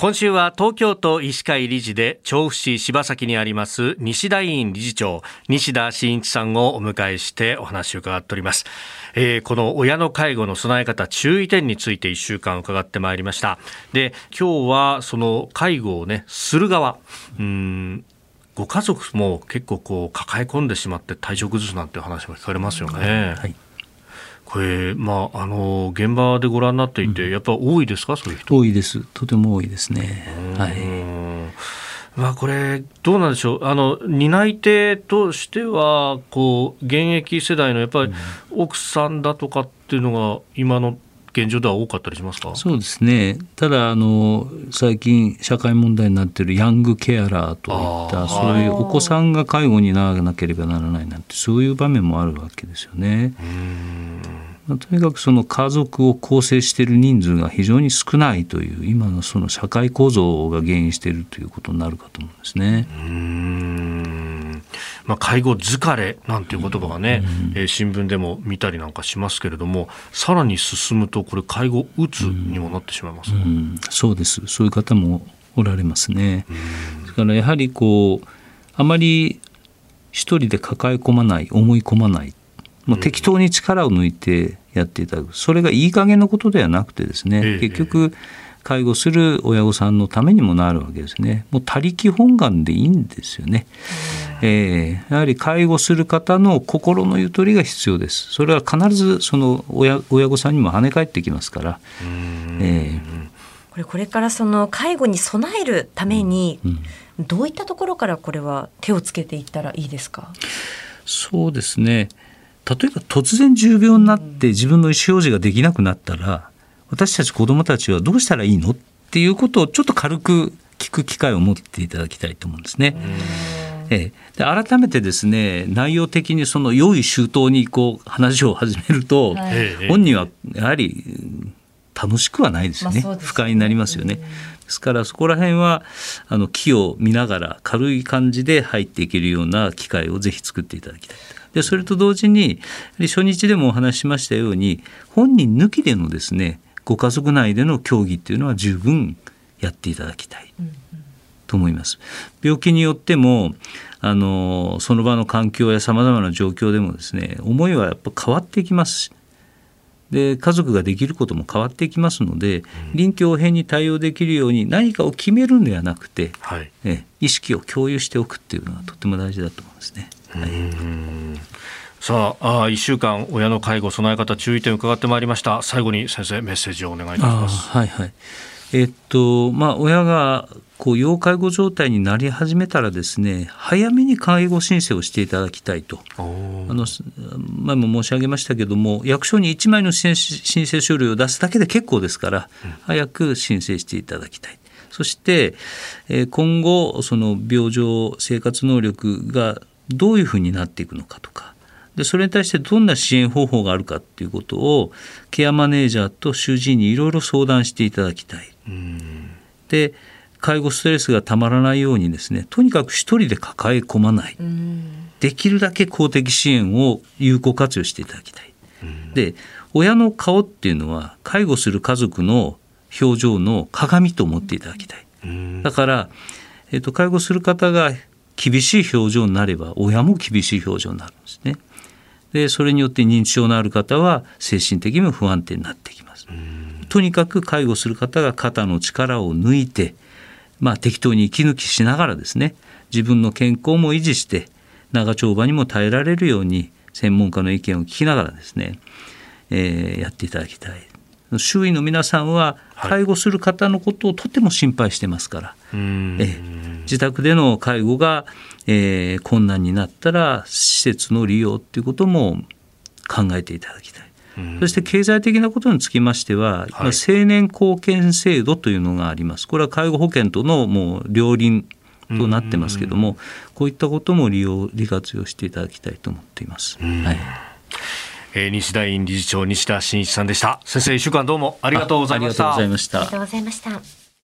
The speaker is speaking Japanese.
今週は東京都医師会理事で調布市柴崎にあります西田委員理事長西田真一さんをお迎えしてお話を伺っております、えー、この親の介護の備え方注意点について1週間伺ってまいりました。で今日はその介護をねする側うんご家族も結構こう抱え込んでしまって体調崩すなんて話も聞かれますよね、はい。これ、まあ、あの現場でご覧になっていて、うん、やっぱ多いですか、そういう人。多いです、とても多いですね。はい。まあ、これ、どうなんでしょう、あの担い手としてはこう、現役世代のやっぱり奥さんだとかっていうのが、今の現状では多かったりしますか？そうですね、ただあの、最近、社会問題になっているヤングケアラーといった、そういうお子さんが介護にならなければならないなんて、そういう場面もあるわけですよね。まあ、とにかくその家族を構成している人数が非常に少ないという今のその社会構造が原因しているということになるかと思うんですね。うんまあ、介護疲れなんていう言葉がね、うん、えー、新聞でも見たりなんかしますけれどもさらに進むとこれ介護うつにもなってしまいます、うん、そうです。そういう方もおられますね。だからやはりこうあまり一人で抱え込まない思い込まないもう適当に力を抜いてやっていただく。それがいい加減なことではなくてですね、結局介護する親御さんのためにもなるわけですね。もう他力本願でいいんですよね、えー、やはり介護する方の心のゆとりが必要です。それは必ずその親親御さんにも跳ね返ってきますから、えー、これこれからその介護に備えるために、どういったところからこれは手をつけていったらいいですか？そうですね。例えば突然重病になって自分の意思表示ができなくなったら私たち子どもたちはどうしたらいいのっていうことをちょっと軽く聞く機会を持っていただきたいと思うんですね。ええ、で改めてですね内容的にその良い周到にこう話を始めると、はい、本人はやはり楽しくはないですよね、まあ、不快になりますよね。ですからそこら辺はあの木を見ながら軽い感じで入っていけるような機会をぜひ作っていただきたい。でそれと同時に初日でもお話ししましたように本人抜きでのですねご家族内での協議っていうのは十分やっていただきたい。と思います。病気によってもあのその場の環境やさまざまな状況でもですね思いはやっぱ変わっていきますで家族ができることも変わっていきますので、臨機応変に対応できるように何かを決めるんではなくて、はい、え意識を共有しておくっていうのがとても大事だと思いますね。はい、さああ1週間親の介護備え方注意点を伺ってまいりました。最後に先生メッセージをお願いいたします。はいはい。えっとまあ親がこう要介護状態になり始めたらですね早めに介護申請をしていただきたいと。あの前も申し上げましたけども役所に1枚の申請書類を出すだけで結構ですから、うん、早く申請していただきたい。そして今後その病状生活能力がどういうふうになっていくのかとかでそれに対してどんな支援方法があるかっていうことをケアマネージャーと主治医にいろいろ相談していただきたい。で介護ストレスがたまらないようにですねとにかく一人で抱え込まないできるだけ公的支援を有効活用していただきたい。で親の顔っていうのは介護する家族の表情の鏡と思っていただきたい。だから、えーと介護する方が厳しい表情になれば親も厳しい表情になるんですね。でそれによって認知症のある方は精神的にも不安定になってきます。とにかく介護する方が肩の力を抜いて、まあ、適当に息抜きしながらですね自分の健康も維持して長丁場にも耐えられるように専門家の意見を聞きながらですね、えー、やっていただきたい。周囲の皆さんは介護する方のことをとても心配してますから、はい、え自宅での介護が、えー、困難になったら施設の利用っていうことも考えていただきたい。そして経済的なことにつきましては、はい、青年貢献制度というのがあります。これは介護保険とのもう両輪となってますけども、こういったことも利用利活用していただきたいと思っています。はい。えー、西田院理事長西田真一さんでした。先生一週間どうもありがとうございました。ありがとうございました。ありがとうございました。